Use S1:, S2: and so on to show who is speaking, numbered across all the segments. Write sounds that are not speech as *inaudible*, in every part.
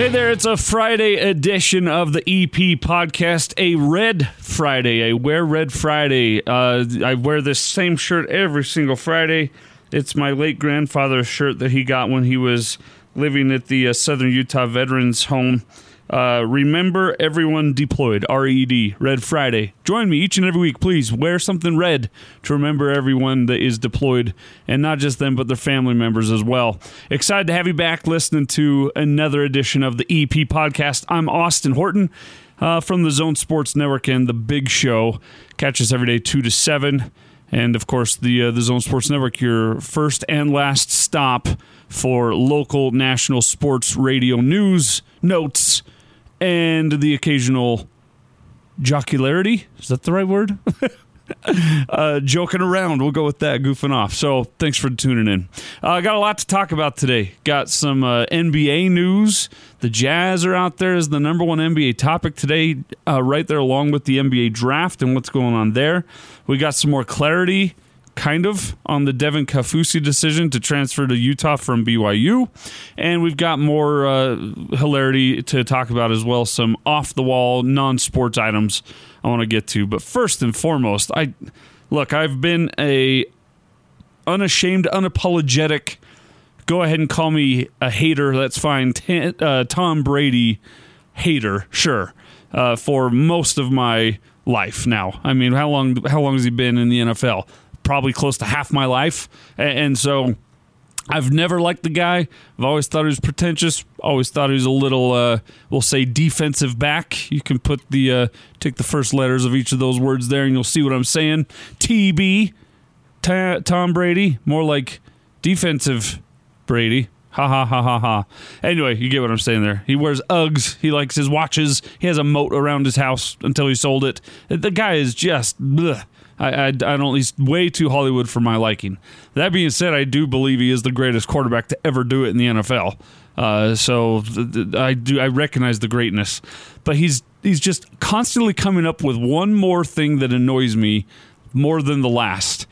S1: Hey there, it's a Friday edition of the EP podcast, a Red Friday, a Wear Red Friday. Uh, I wear this same shirt every single Friday. It's my late grandfather's shirt that he got when he was living at the uh, Southern Utah Veterans Home. Uh, remember everyone deployed, RED, Red Friday. Join me each and every week, please. Wear something red to remember everyone that is deployed, and not just them, but their family members as well. Excited to have you back listening to another edition of the EP podcast. I'm Austin Horton uh, from the Zone Sports Network and The Big Show. Catch us every day, 2 to 7. And of course, the, uh, the Zone Sports Network, your first and last stop for local national sports radio news, notes, and the occasional jocularity. Is that the right word? *laughs* uh, joking around. We'll go with that, goofing off. So thanks for tuning in. I uh, got a lot to talk about today. Got some uh, NBA news. The Jazz are out there as the number one NBA topic today, uh, right there along with the NBA draft and what's going on there. We got some more clarity kind of on the Devin Kaufusi decision to transfer to Utah from BYU, and we've got more uh, hilarity to talk about as well. Some off the wall, non sports items I want to get to, but first and foremost, I look. I've been a unashamed, unapologetic. Go ahead and call me a hater. That's fine. T- uh, Tom Brady hater, sure. Uh, for most of my life now. I mean, how long? How long has he been in the NFL? Probably close to half my life. And so I've never liked the guy. I've always thought he was pretentious. Always thought he was a little, uh, we'll say, defensive back. You can put the uh, take the first letters of each of those words there, and you'll see what I'm saying. TB, Tom Brady, more like defensive Brady. Ha ha ha ha ha. Anyway, you get what I'm saying there. He wears Uggs. He likes his watches. He has a moat around his house until he sold it. The guy is just. I, I, I don't. He's way too Hollywood for my liking. That being said, I do believe he is the greatest quarterback to ever do it in the NFL. Uh, so th- th- I do. I recognize the greatness, but he's he's just constantly coming up with one more thing that annoys me more than the last.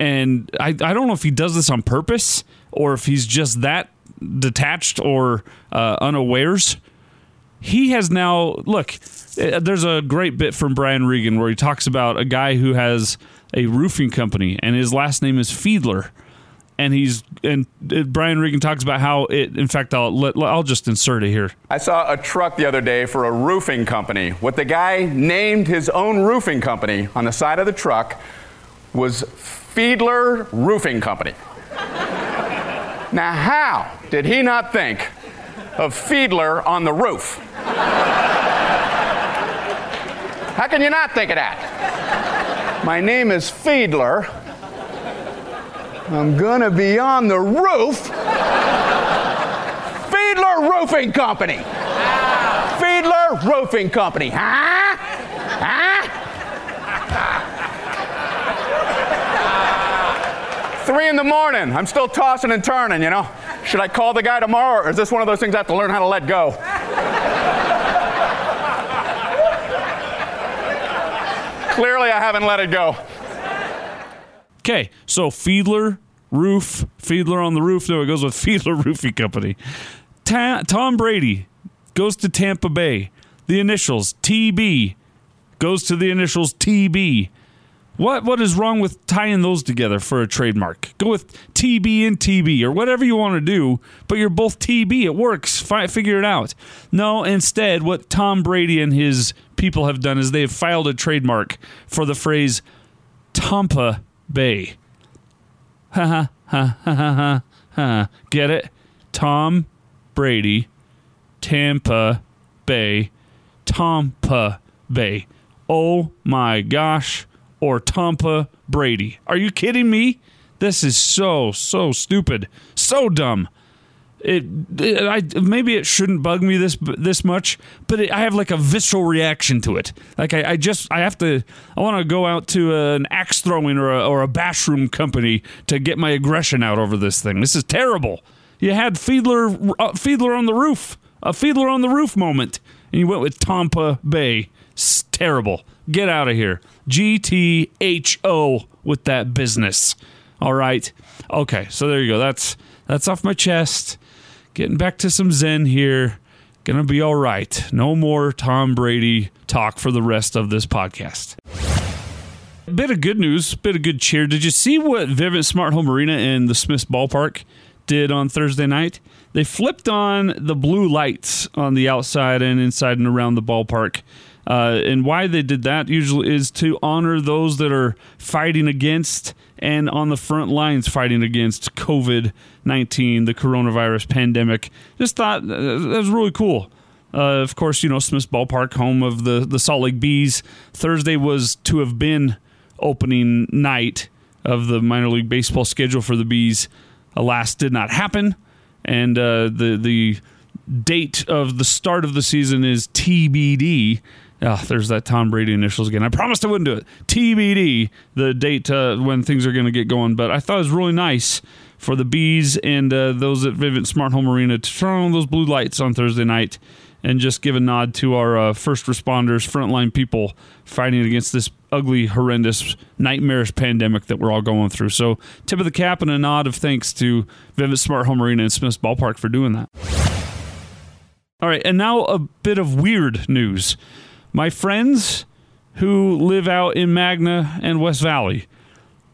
S1: And I, I don't know if he does this on purpose or if he's just that detached or uh, unawares. He has now look uh, there's a great bit from Brian Regan where he talks about a guy who has a roofing company and his last name is Fiedler. And he's and uh, Brian Regan talks about how it. In fact, I'll I'll just insert it here.
S2: I saw a truck the other day for a roofing company. What the guy named his own roofing company on the side of the truck was Fiedler Roofing Company. now, how did he not think of Fiedler on the roof? How can you not think of that? My name is Fiedler. I'm gonna be on the roof. Fiedler Roofing Company. Fiedler Roofing Company. Huh? Huh? Three in the morning. I'm still tossing and turning, you know. Should I call the guy tomorrow, or is this one of those things I have to learn how to let go? Clearly, I haven't let it go.
S1: Okay, so Fiedler Roof, Fiedler on the roof. No, it goes with *laughs* Fiedler Roofing Company. Ta- Tom Brady goes to Tampa Bay. The initials TB goes to the initials TB. What what is wrong with tying those together for a trademark? Go with TB and TB or whatever you want to do, but you're both TB. It works. Fi- figure it out. No, instead, what Tom Brady and his people have done is they have filed a trademark for the phrase Tampa Bay. Ha ha ha ha ha ha. Get it? Tom Brady, Tampa Bay, Tampa Bay. Oh my gosh. Or Tampa Brady. Are you kidding me? This is so, so stupid. So dumb it, it, I maybe it shouldn't bug me this this much, but it, I have like a visceral reaction to it. Like I, I just I have to I want to go out to an axe throwing or a, or a bashroom company to get my aggression out over this thing. This is terrible. You had Fiedler uh, Fiedler on the roof, a Fiedler on the roof moment, and you went with Tampa Bay. It's terrible. Get out of here. GTHO with that business. All right. Okay, so there you go. That's that's off my chest getting back to some Zen here, Gonna be all right. No more Tom Brady talk for the rest of this podcast. Bit of good news, bit of good cheer. Did you see what Vivint Smart Home Arena in the Smith's Ballpark did on Thursday night? They flipped on the blue lights on the outside and inside and around the ballpark. Uh, and why they did that usually is to honor those that are fighting against and on the front lines fighting against COVID 19, the coronavirus pandemic. Just thought uh, that was really cool. Uh, of course, you know, Smith's Ballpark, home of the, the Salt Lake Bees. Thursday was to have been opening night of the minor league baseball schedule for the Bees. Alas, did not happen. And uh, the, the date of the start of the season is TBD. Oh, there's that Tom Brady initials again. I promised I wouldn't do it. TBD, the date uh, when things are going to get going. But I thought it was really nice for the Bees and uh, those at Vivint Smart Home Arena to turn on those blue lights on Thursday night and just give a nod to our uh, first responders, frontline people fighting against this ugly, horrendous, nightmarish pandemic that we're all going through. So, tip of the cap and a nod of thanks to Vivint Smart Home Arena and Smith's Ballpark for doing that. All right, and now a bit of weird news my friends who live out in Magna and West Valley.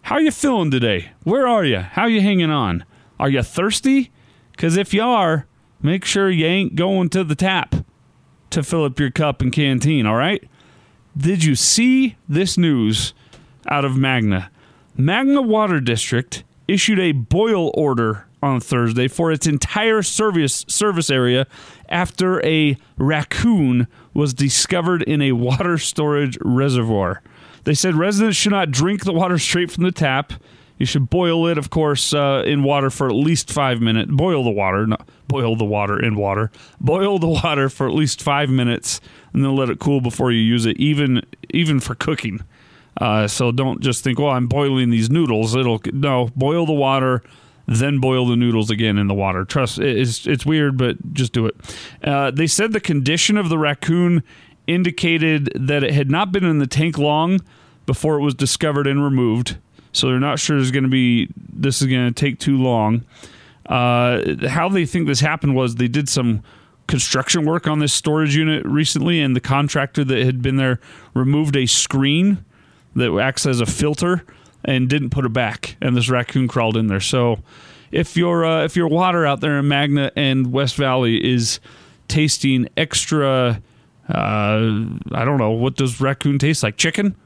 S1: How you feeling today? Where are you? How you hanging on? Are you thirsty? Cuz if you are, make sure you ain't going to the tap to fill up your cup and canteen, all right? Did you see this news out of Magna? Magna Water District issued a boil order on Thursday for its entire service service area after a raccoon was discovered in a water storage reservoir. They said residents should not drink the water straight from the tap. You should boil it, of course, uh, in water for at least five minutes. Boil the water, not boil the water in water. Boil the water for at least five minutes, and then let it cool before you use it, even even for cooking. Uh, so don't just think, "Well, I'm boiling these noodles." It'll no boil the water then boil the noodles again in the water. Trust it's it's weird, but just do it. Uh, they said the condition of the raccoon indicated that it had not been in the tank long before it was discovered and removed. So they're not sure it's going to be this is going to take too long. Uh, how they think this happened was they did some construction work on this storage unit recently, and the contractor that had been there removed a screen that acts as a filter and didn't put it back, and this raccoon crawled in there. So if your uh, if your water out there in Magna and West Valley is tasting extra, uh, I don't know what does raccoon taste like? Chicken.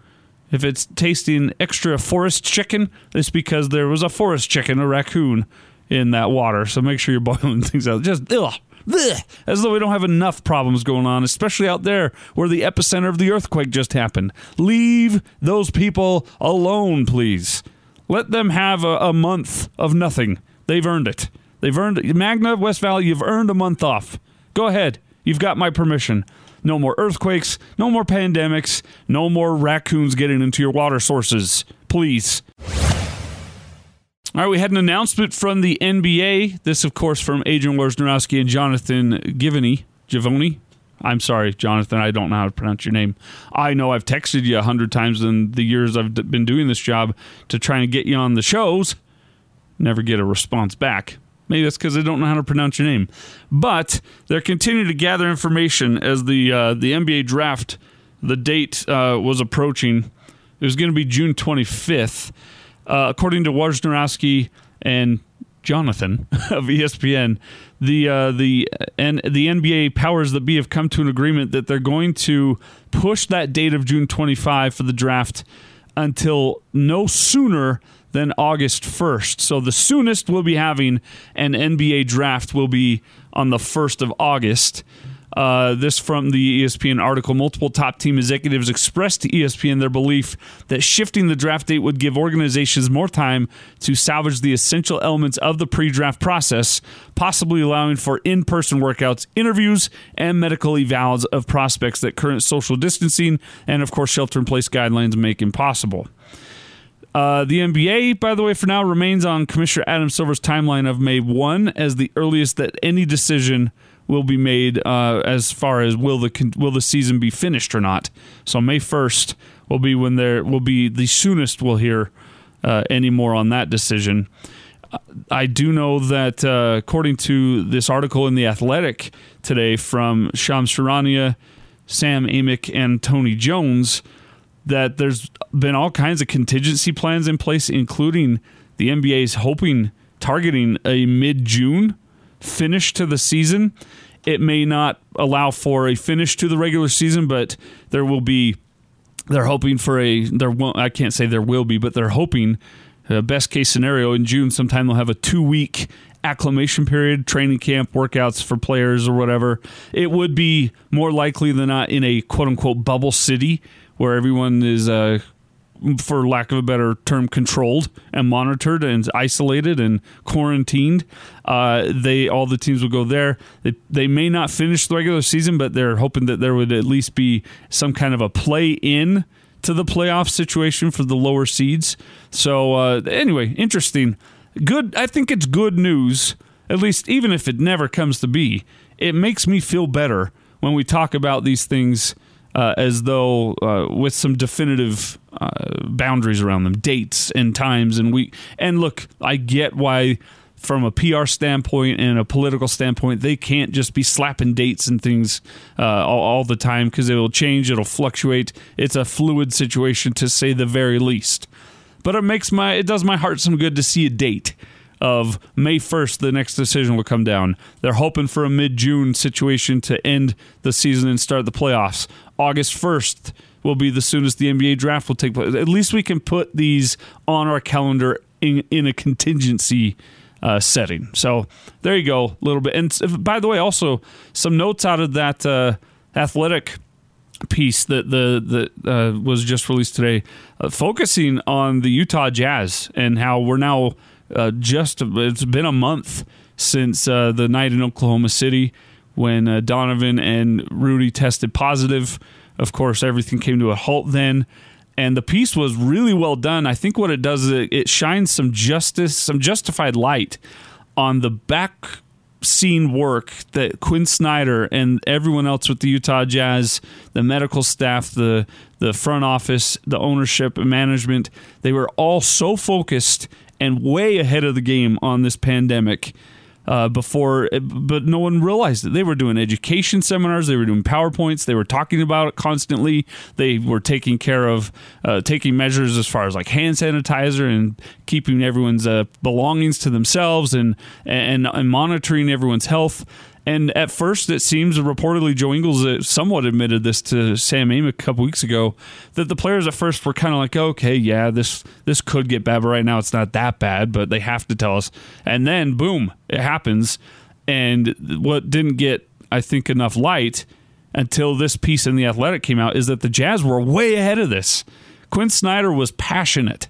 S1: If it's tasting extra forest chicken, it's because there was a forest chicken, a raccoon, in that water. So make sure you're *laughs* boiling things out. Just ugh, ugh, as though we don't have enough problems going on, especially out there where the epicenter of the earthquake just happened. Leave those people alone, please. Let them have a, a month of nothing. They've earned it. They've earned it. Magna West Valley. You've earned a month off. Go ahead. You've got my permission. No more earthquakes, no more pandemics, no more raccoons getting into your water sources. Please. All right, we had an announcement from the NBA. This, of course, from Adrian Wojnarowski and Jonathan Givony. Givony? I'm sorry, Jonathan. I don't know how to pronounce your name. I know I've texted you a hundred times in the years I've been doing this job to try and get you on the shows. Never get a response back. Maybe that's because I don't know how to pronounce your name. But they're continuing to gather information as the uh, the NBA draft. The date uh, was approaching. It was going to be June 25th, uh, according to Wojnarowski and Jonathan *laughs* of ESPN. The uh, the and the NBA powers that be have come to an agreement that they're going to push that date of June 25 for the draft until no sooner than August 1st. So the soonest we'll be having an NBA draft will be on the 1st of August. Uh, this from the ESPN article. Multiple top team executives expressed to ESPN their belief that shifting the draft date would give organizations more time to salvage the essential elements of the pre draft process, possibly allowing for in person workouts, interviews, and medical evals of prospects that current social distancing and, of course, shelter in place guidelines make impossible. Uh, the NBA, by the way, for now remains on Commissioner Adam Silver's timeline of May 1 as the earliest that any decision will be made uh, as far as will the will the season be finished or not. So May 1st will be when there will be the soonest we'll hear uh, any more on that decision. I do know that uh, according to this article in the Athletic today from Shams Charania, Sam Amick, and Tony Jones, that there's been all kinds of contingency plans in place, including the NBA's hoping targeting a mid June finish to the season. It may not allow for a finish to the regular season, but there will be. They're hoping for a. There won't. I can't say there will be, but they're hoping. Uh, best case scenario in June, sometime they'll have a two week acclimation period, training camp, workouts for players or whatever. It would be more likely than not in a quote unquote bubble city where everyone is uh, for lack of a better term, controlled and monitored and isolated and quarantined. Uh, they all the teams will go there. They, they may not finish the regular season, but they're hoping that there would at least be some kind of a play in to the playoff situation for the lower seeds. So uh, anyway, interesting. Good. I think it's good news. At least, even if it never comes to be, it makes me feel better when we talk about these things uh, as though uh, with some definitive uh, boundaries around them, dates and times and we. And look, I get why, from a PR standpoint and a political standpoint, they can't just be slapping dates and things uh, all, all the time because it will change, it'll fluctuate. It's a fluid situation to say the very least. But it makes my it does my heart some good to see a date of May 1st, the next decision will come down. They're hoping for a mid June situation to end the season and start the playoffs. August 1st will be the soonest the NBA draft will take place. At least we can put these on our calendar in, in a contingency uh, setting. So there you go, a little bit. And by the way, also some notes out of that uh, athletic piece that the that uh, was just released today, uh, focusing on the Utah Jazz and how we're now uh, just it's been a month since uh, the night in Oklahoma City when Donovan and Rudy tested positive. Of course, everything came to a halt then. And the piece was really well done. I think what it does is it, shines some justice, some justified light on the back scene work that Quin Snyder and everyone else with the Utah Jazz, the medical staff, the the front office, the ownership and management, they were all so focused and way ahead of the game on this pandemic uh, before, but no one realized it. They were doing education seminars, they were doing PowerPoints, they were talking about it constantly. They were taking care of, uh, taking measures as far as like hand sanitizer and keeping everyone's uh, belongings to themselves and, and, and monitoring everyone's health. And at first, it seems reportedly Joe Ingles somewhat admitted this to Sam Amick a couple weeks ago that the players at first were kind of like, okay, yeah, this this could get bad, but right now it's not that bad. But they have to tell us, and then boom, it happens. And what didn't get, I think, enough light until this piece in the Athletic came out is that the Jazz were way ahead of this. Quin Snyder was passionate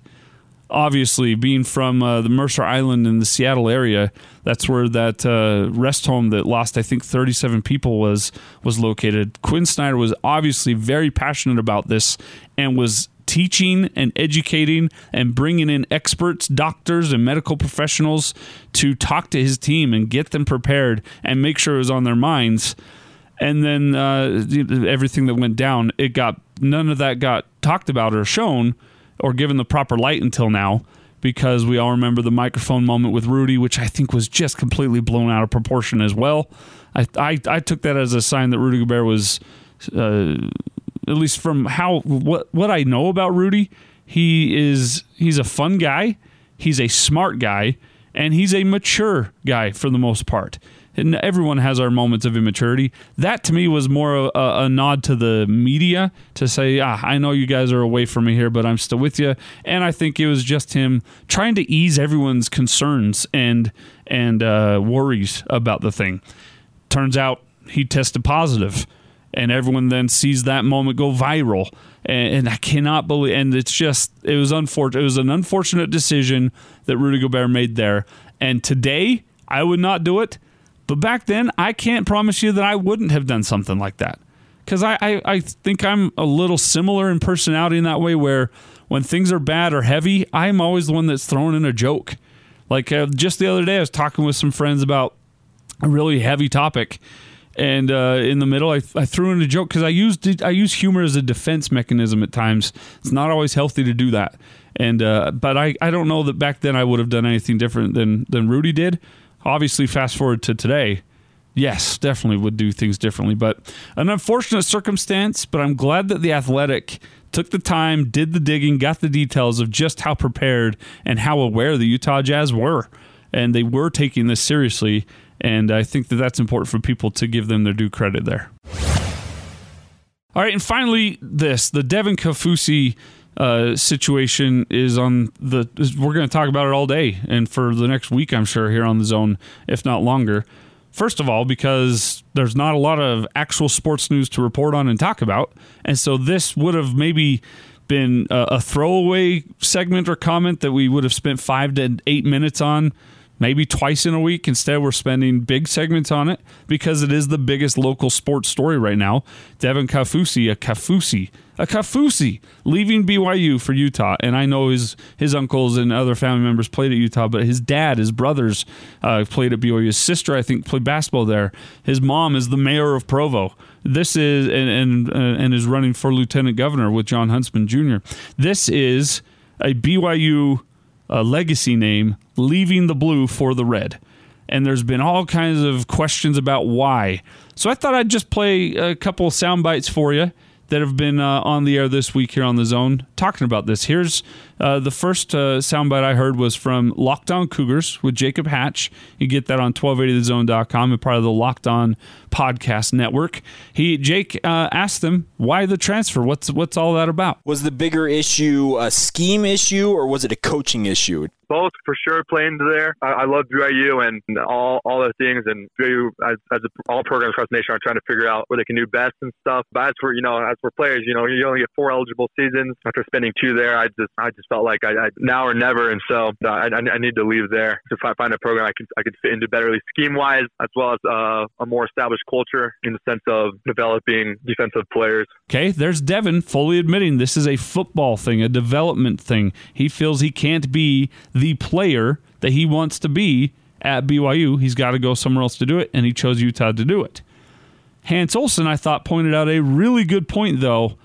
S1: obviously being from uh, the Mercer Island in the Seattle area, that's where that uh, rest home that lost I think 37 people was was located. Quin Snyder was obviously very passionate about this and was teaching and educating and bringing in experts, doctors, and medical professionals to talk to his team and get them prepared and make sure it was on their minds. And then uh, everything that went down, it got none of that got talked about or shown or given the proper light until now because we all remember the microphone moment with Rudy, which I think was just completely blown out of proportion as well. I I, I took that as a sign that Rudy Gobert was, uh, at least from how what what I know about Rudy, he is he's a fun guy, he's a smart guy, and he's a mature guy for the most part and everyone has our moments of immaturity. That to me was more a, a, nod to the media to say, ah, I know you guys are away from me here, but I'm still with you. And I think it was just him trying to ease everyone's concerns and and uh, worries about the thing. Turns out he tested positive, and everyone then sees that moment go viral. And, and I cannot believe, and it's just it was unfortunate. It was an unfortunate decision that Rudy Gobert made there. And today, I would not do it but back then, I can't promise you that I wouldn't have done something like that. Because I, I, I, think I'm a little similar in personality in that way, where when things are bad or heavy, I'm always the one that's thrown in a joke. Like uh, just the other day, I was talking with some friends about a really heavy topic. And uh, in the middle, I, I threw in a joke because I use I use humor as a defense mechanism at times. It's not always healthy to do that. And uh, but I, I don't know that back then I would have done anything different than than Rudy did. Obviously, fast forward to today, yes, definitely would do things differently. But an unfortunate circumstance. But I'm glad that the Athletic took the time, did the digging, got the details of just how prepared and how aware the Utah Jazz were, and they were taking this seriously. And I think that that's important for people to give them their due credit there. All right, and finally, this the Devin Kaufusi uh, situation is on the. We're going to talk about it all day and for the next week, I'm sure, here on the zone, if not longer. First of all, because there's not a lot of actual sports news to report on and talk about, and so this would have maybe been a, a throwaway segment or comment that we would have spent five to eight minutes on maybe twice in a week. Instead, we're spending big segments on it because it is the biggest local sports story right now. Devin Kaufusi, a Kaufusi, a Kaufusi, leaving BYU for Utah. And I know his his uncles and other family members played at Utah, but his dad, his brothers uh, played at BYU. His sister, I think, played basketball there. His mom is the mayor of Provo. This is and and, uh, and is running for lieutenant governor with Jon Huntsman Jr. This is a BYU uh, legacy name leaving the blue for the red. And there's been all kinds of questions about why. So I thought I'd just play a couple sound bites for you that have been uh, on the air this week here on the zone talking about this. Here's uh, the first uh, soundbite I heard was from Locked On Cougars with Jacob Hatch. You get that on 1280thezone.com and part of the Locked On podcast network. He Jake uh, asked them why the transfer. What's what's all that about?
S3: Was the bigger issue a scheme issue or was it a coaching issue?
S4: both for sure play into there. I, I love BYU and all all those things, and BYU as, as a, all programs across the nation are trying to figure out where they can do best and stuff. But as for you know, as for players, you know, you only get four eligible seasons after spending two there. I just I just felt like I, I now or never, and so uh, I, I need to leave there to find a program I can I could fit into better, scheme wise, as well as uh, a more established culture in the sense of developing defensive players.
S1: Okay, there's Devin fully admitting this is a football thing, a development thing. He feels he can't be the player that he wants to be at BYU. He's got to go somewhere else to do it, and he chose Utah to do it. Hans Olsen, I thought, pointed out a really good point, though.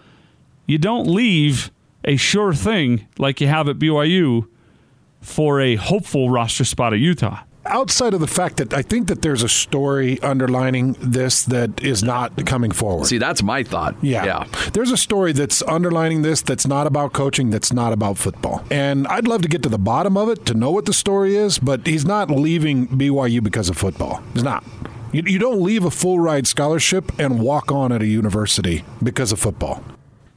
S1: You don't leave a sure thing like you have at BYU for a hopeful roster spot at Utah
S5: outside of the fact that I think that there's a story underlining this that is not coming forward.
S6: See, that's my thought.
S5: Yeah. yeah. There's a story that's underlining this that's not about coaching, that's not about football. And I'd love to get to the bottom of it to know what the story is, but he's not leaving BYU because of football. He's not. You, you don't leave a full ride scholarship and walk on at a university because of football.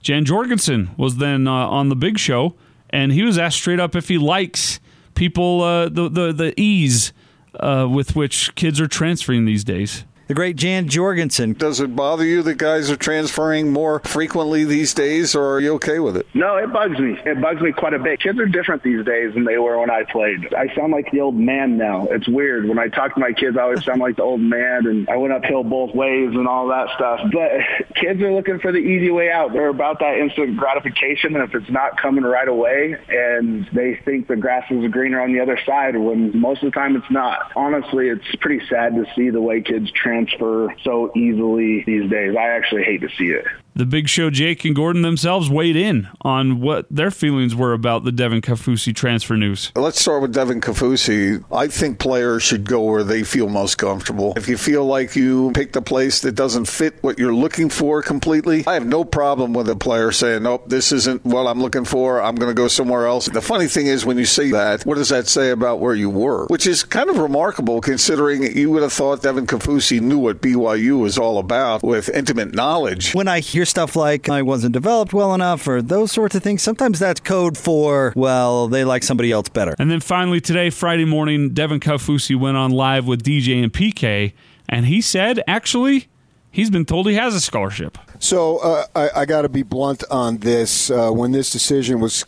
S1: Jan Jorgensen was then uh, on the big show, and he was asked straight up if he likes people uh, the, the the ease uh, with which kids are transferring these days
S3: the great Jan Jorgensen.
S7: Does it bother you that guys are transferring more frequently these days, or are you okay with it?
S8: No, it bugs me. It bugs me quite a bit. Kids are different these days than they were when I played. I sound like the old man now. It's weird. When I talk to my kids, I always sound like the old man, and I went uphill both ways and all that stuff. But kids are looking for the easy way out. They're about that instant gratification, and if it's not coming right away, and they think the grass is greener on the other side, when most of the time it's not. Honestly, it's pretty sad to see the way kids transfer transfer so easily these days. I actually hate to see it.
S1: The Big Show, Jake and Gordon themselves weighed in on what their feelings were about the Devin Kaufusi transfer news.
S7: Let's start with Devin Kaufusi. I think players should go where they feel most comfortable. If you feel like you picked a place that doesn't fit what you're looking for completely, I have no problem with a player saying, nope, this isn't what I'm looking for. I'm going to go somewhere else. The funny thing is, when you say that, what does that say about where you were? Which is kind of remarkable considering you would have thought Devin Kafusi knew what BYU was all about with intimate knowledge.
S3: When I hear stuff like I wasn't developed well enough or those sorts of things, sometimes that's code for, well, they like somebody else better.
S1: And then finally today, Friday morning, Devin Kaufusi went on live with DJ and PK, and he said, actually, he's been told he has a scholarship.
S9: So uh, I, I got to be blunt on this. Uh, when this decision was,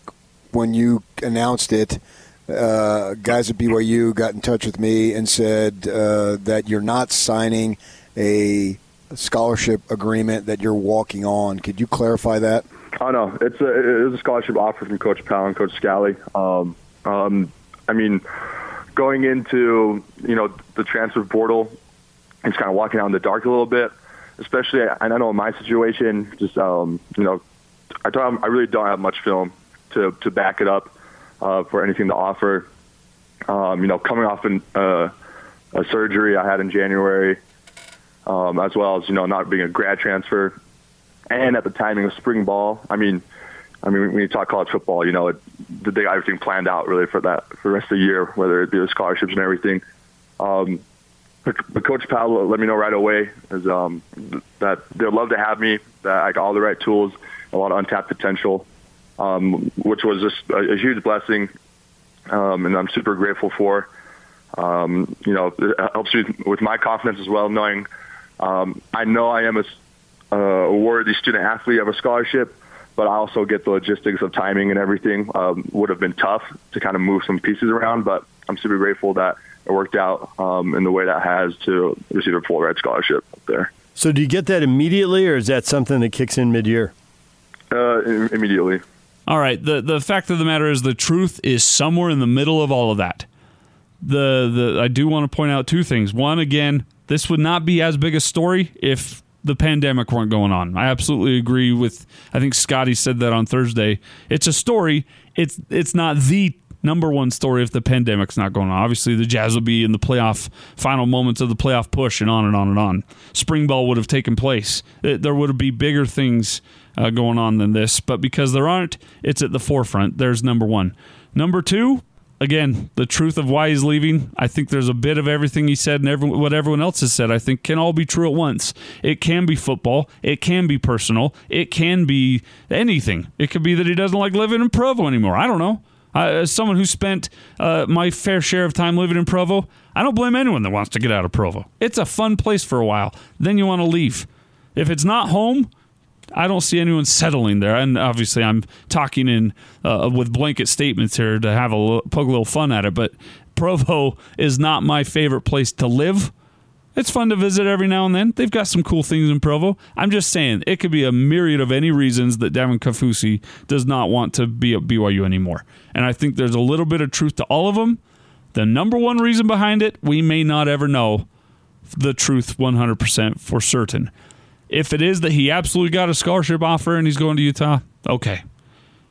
S9: when you announced it, uh, guys at BYU got in touch with me and said uh, that you're not signing a scholarship agreement that you're walking on. Could you clarify that?
S4: Oh no, it's a it's a scholarship offer from Coach Powell and Coach Scalley. Um, um, I mean, going into you know the transfer portal, it's kind of walking out in the dark a little bit. Especially, I, I know in my situation, just um, you know, I don't, I really don't have much film to to back it up
S6: uh, for anything to offer. Um, you know, coming off an, uh, a surgery I had in January, um, as well as you know not being a grad transfer, and at the timing of spring ball. I mean, I mean when you talk college football, you know, it, they got everything planned out really for that for the rest of the year, whether it be the scholarships and everything. Um, but, but Coach Powell let me know right away is um, that they'd love to have me, that I got all the right tools, a lot of untapped potential, um, which was just a, a huge blessing, um, and I'm super grateful for. Um, you know, it helps me with my confidence as well, knowing um, I know I am a, uh, a worthy student athlete of a scholarship, but I also get the logistics of timing and everything. Um, would have been tough to kind of move some pieces around, but I'm super grateful that it worked out um, in the way that has to receive a full ride scholarship up there.
S10: So, do you get that immediately, or is that something that kicks in mid-year?
S6: Uh, immediately.
S1: All right. the The fact of the matter is, the truth is somewhere in the middle of all of that. The the I do want to point out two things. One, again, this would not be as big a story if the pandemic weren't going on. I absolutely agree with. I think Scotty said that on Thursday. It's a story. It's it's not the number one story if the pandemic's not going on. Obviously, the Jazz will be in the playoff final moments of the playoff push, and on and on and on. Spring ball would have taken place. There would be bigger things uh, going on than this, but because there aren't, it's at the forefront. There's number one. Number two, again, the truth of why he's leaving. I think there's a bit of everything he said and every, what everyone else has said. I think can all be true at once. It can be football. It can be personal. It can be anything. It could be that he doesn't like living in Provo anymore. I don't know. Uh, as someone who spent uh, my fair share of time living in Provo, I don't blame anyone that wants to get out of Provo. It's a fun place for a while. Then you want to leave. If it's not home, I don't see anyone settling there. And obviously, I'm talking in uh, with blanket statements here to have a little, poke a little fun at it. But Provo is not my favorite place to live. It's fun to visit every now and then. They've got some cool things in Provo. I'm just saying it could be a myriad of any reasons that Devin Kaufusi does not want to be at BYU anymore. And I think there's a little bit of truth to all of them. The number one reason behind it, we may not ever know the truth 100% for certain. If it is that he absolutely got a scholarship offer and he's going to Utah, okay.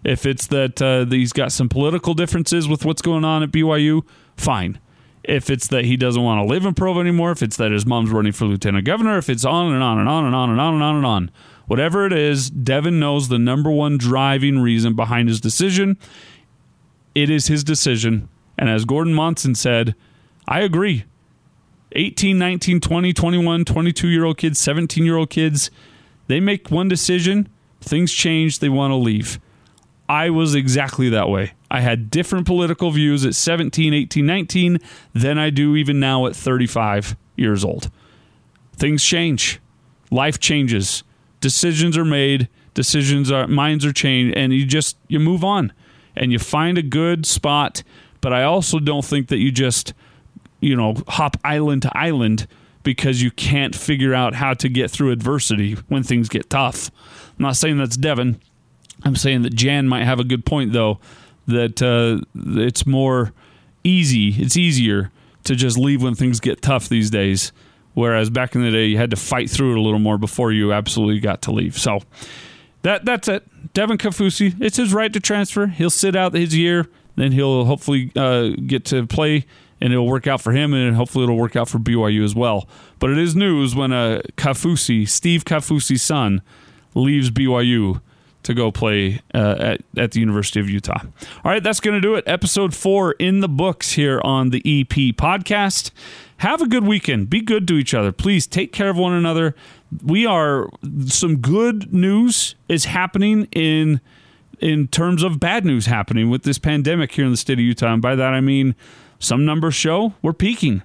S1: If it's that, uh, that he's got some political differences with what's going on at BYU, fine. If it's that he doesn't want to live in Provo anymore, if it's that his mom's running for lieutenant governor, if it's on and on and on and on and on and on and on, whatever it is, Devin knows the number one driving reason behind his decision. It is his decision. And as Gordon Monson said, I agree. 18, 19, 20, 21, 22 year old kids, 17 year old kids, they make one decision, things change, they want to leave. I was exactly that way. I had different political views at 17, 18, 19 than I do even now at 35 years old. Things change, life changes, decisions are made, decisions are minds are changed, and you just you move on and you find a good spot. But I also don't think that you just you know, hop island to island because you can't figure out how to get through adversity when things get tough. I'm not saying that's Devin. I'm saying that Jan might have a good point though that uh, it's more easy. It's easier to just leave when things get tough these days. Whereas back in the day, you had to fight through it a little more before you absolutely got to leave. So that that's it. Devin Kaufusi, it's his right to transfer. He'll sit out his year, then he'll hopefully uh, get to play and it'll work out for him, and hopefully it'll work out for BYU as well. But it is news when a Kaufusi, Steve Kaufusi's son, leaves BYU to go play uh, at, at the University of Utah. All right, that's going to do it. Episode four in the books here on the EP podcast. Have a good weekend. Be good to each other. Please take care of one another. We are some good news is happening in in terms of bad news happening with this pandemic here in the state of Utah. And by that I mean some numbers show we're peaking.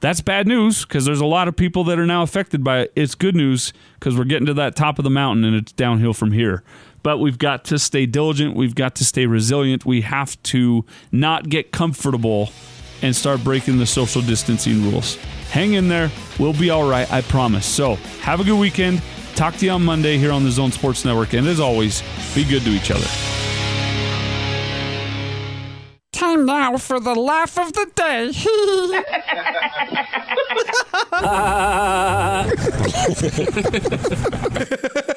S1: That's bad news because there's a lot of people that are now affected by it. It's good news because we're getting to that top of the mountain and it's downhill from here. But we've got to stay diligent. We've got to stay resilient. We have to not get comfortable and start breaking the social distancing rules. Hang in there. We'll be all right. I promise. So have a good weekend. Talk to you on Monday here on the Zone Sports Network. And as always, be good to each other.
S11: Time now for the laugh of the day.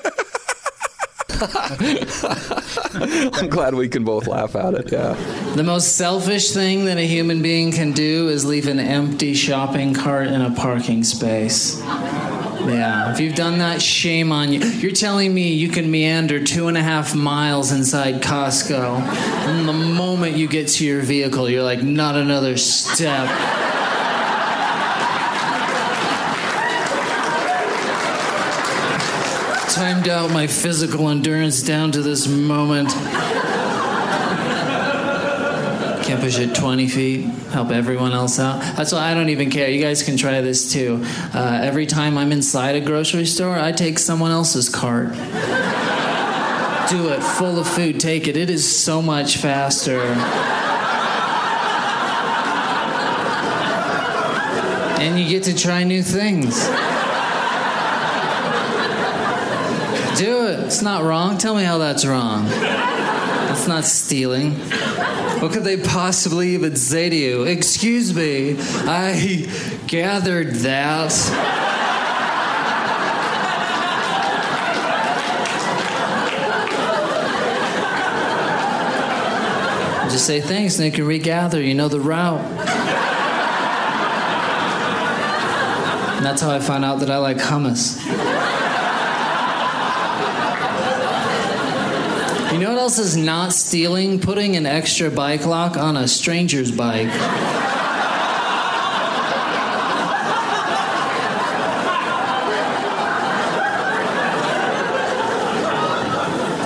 S11: *laughs* *laughs* *laughs*
S12: I'm glad we can both laugh at it. Yeah.
S13: The most selfish thing that a human being can do is leave an empty shopping cart in a parking space. Yeah, if you've done that, shame on you. You're telling me you can meander two and a half miles inside Costco, and the moment you get to your vehicle, you're like, not another step. Timed out my physical endurance down to this moment. Can't push it 20 feet, help everyone else out. That's why I don't even care. You guys can try this too. Uh, every time I'm inside a grocery store, I take someone else's cart. Do it, full of food, take it. It is so much faster. And you get to try new things. Do it. It's not wrong. Tell me how that's wrong. That's not stealing. What could they possibly even say to you? Excuse me, I gathered that. Just say thanks and they can regather. You know the route. And that's how I found out that I like hummus. Know what else is not stealing? Putting an extra bike lock on a stranger's bike.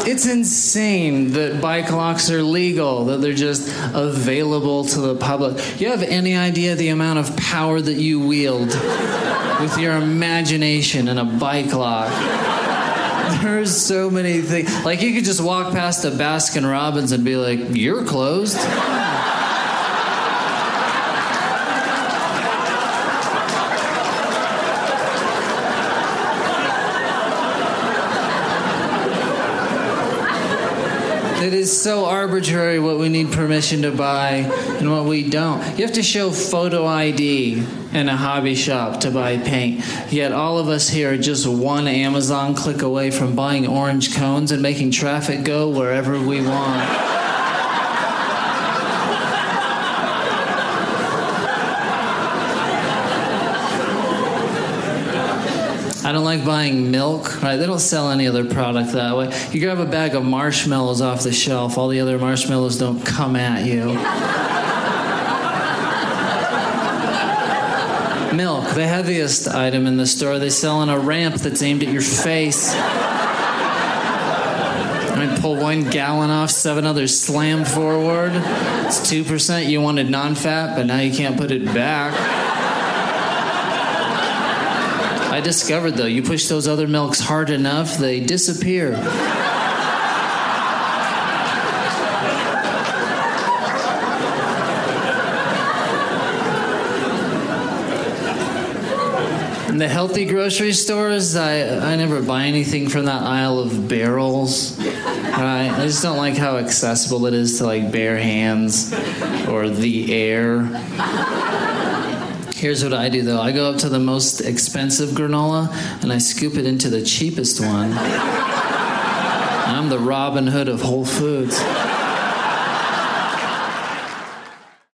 S13: It's insane that bike locks are legal, that they're just available to the public. You have any idea the amount of power that you wield with your imagination and a bike lock? *laughs* There's so many things. Like you could just walk past a Baskin Robbins and be like, "You're closed." It is so arbitrary what we need permission to buy and what we don't. You have to show photo ID in a hobby shop to buy paint. Yet all of us here are just one Amazon click away from buying orange cones and making traffic go wherever we want. I don't like buying milk, right? They don't sell any other product that way. You grab a bag of marshmallows off the shelf, all the other marshmallows don't come at you. Milk, the heaviest item in the store, they sell on a ramp that's aimed at your face. I pull one gallon off, seven others slam forward. It's 2%. You wanted non fat, but now you can't put it back. I discovered though, you push those other milks hard enough, they disappear. In the healthy grocery stores, I, I never buy anything from that aisle of barrels. Right? I just don't like how accessible it is to like bare hands or the air. Here's what I do though I go up to the most expensive granola and I scoop it into the cheapest one. I'm the Robin Hood of Whole Foods.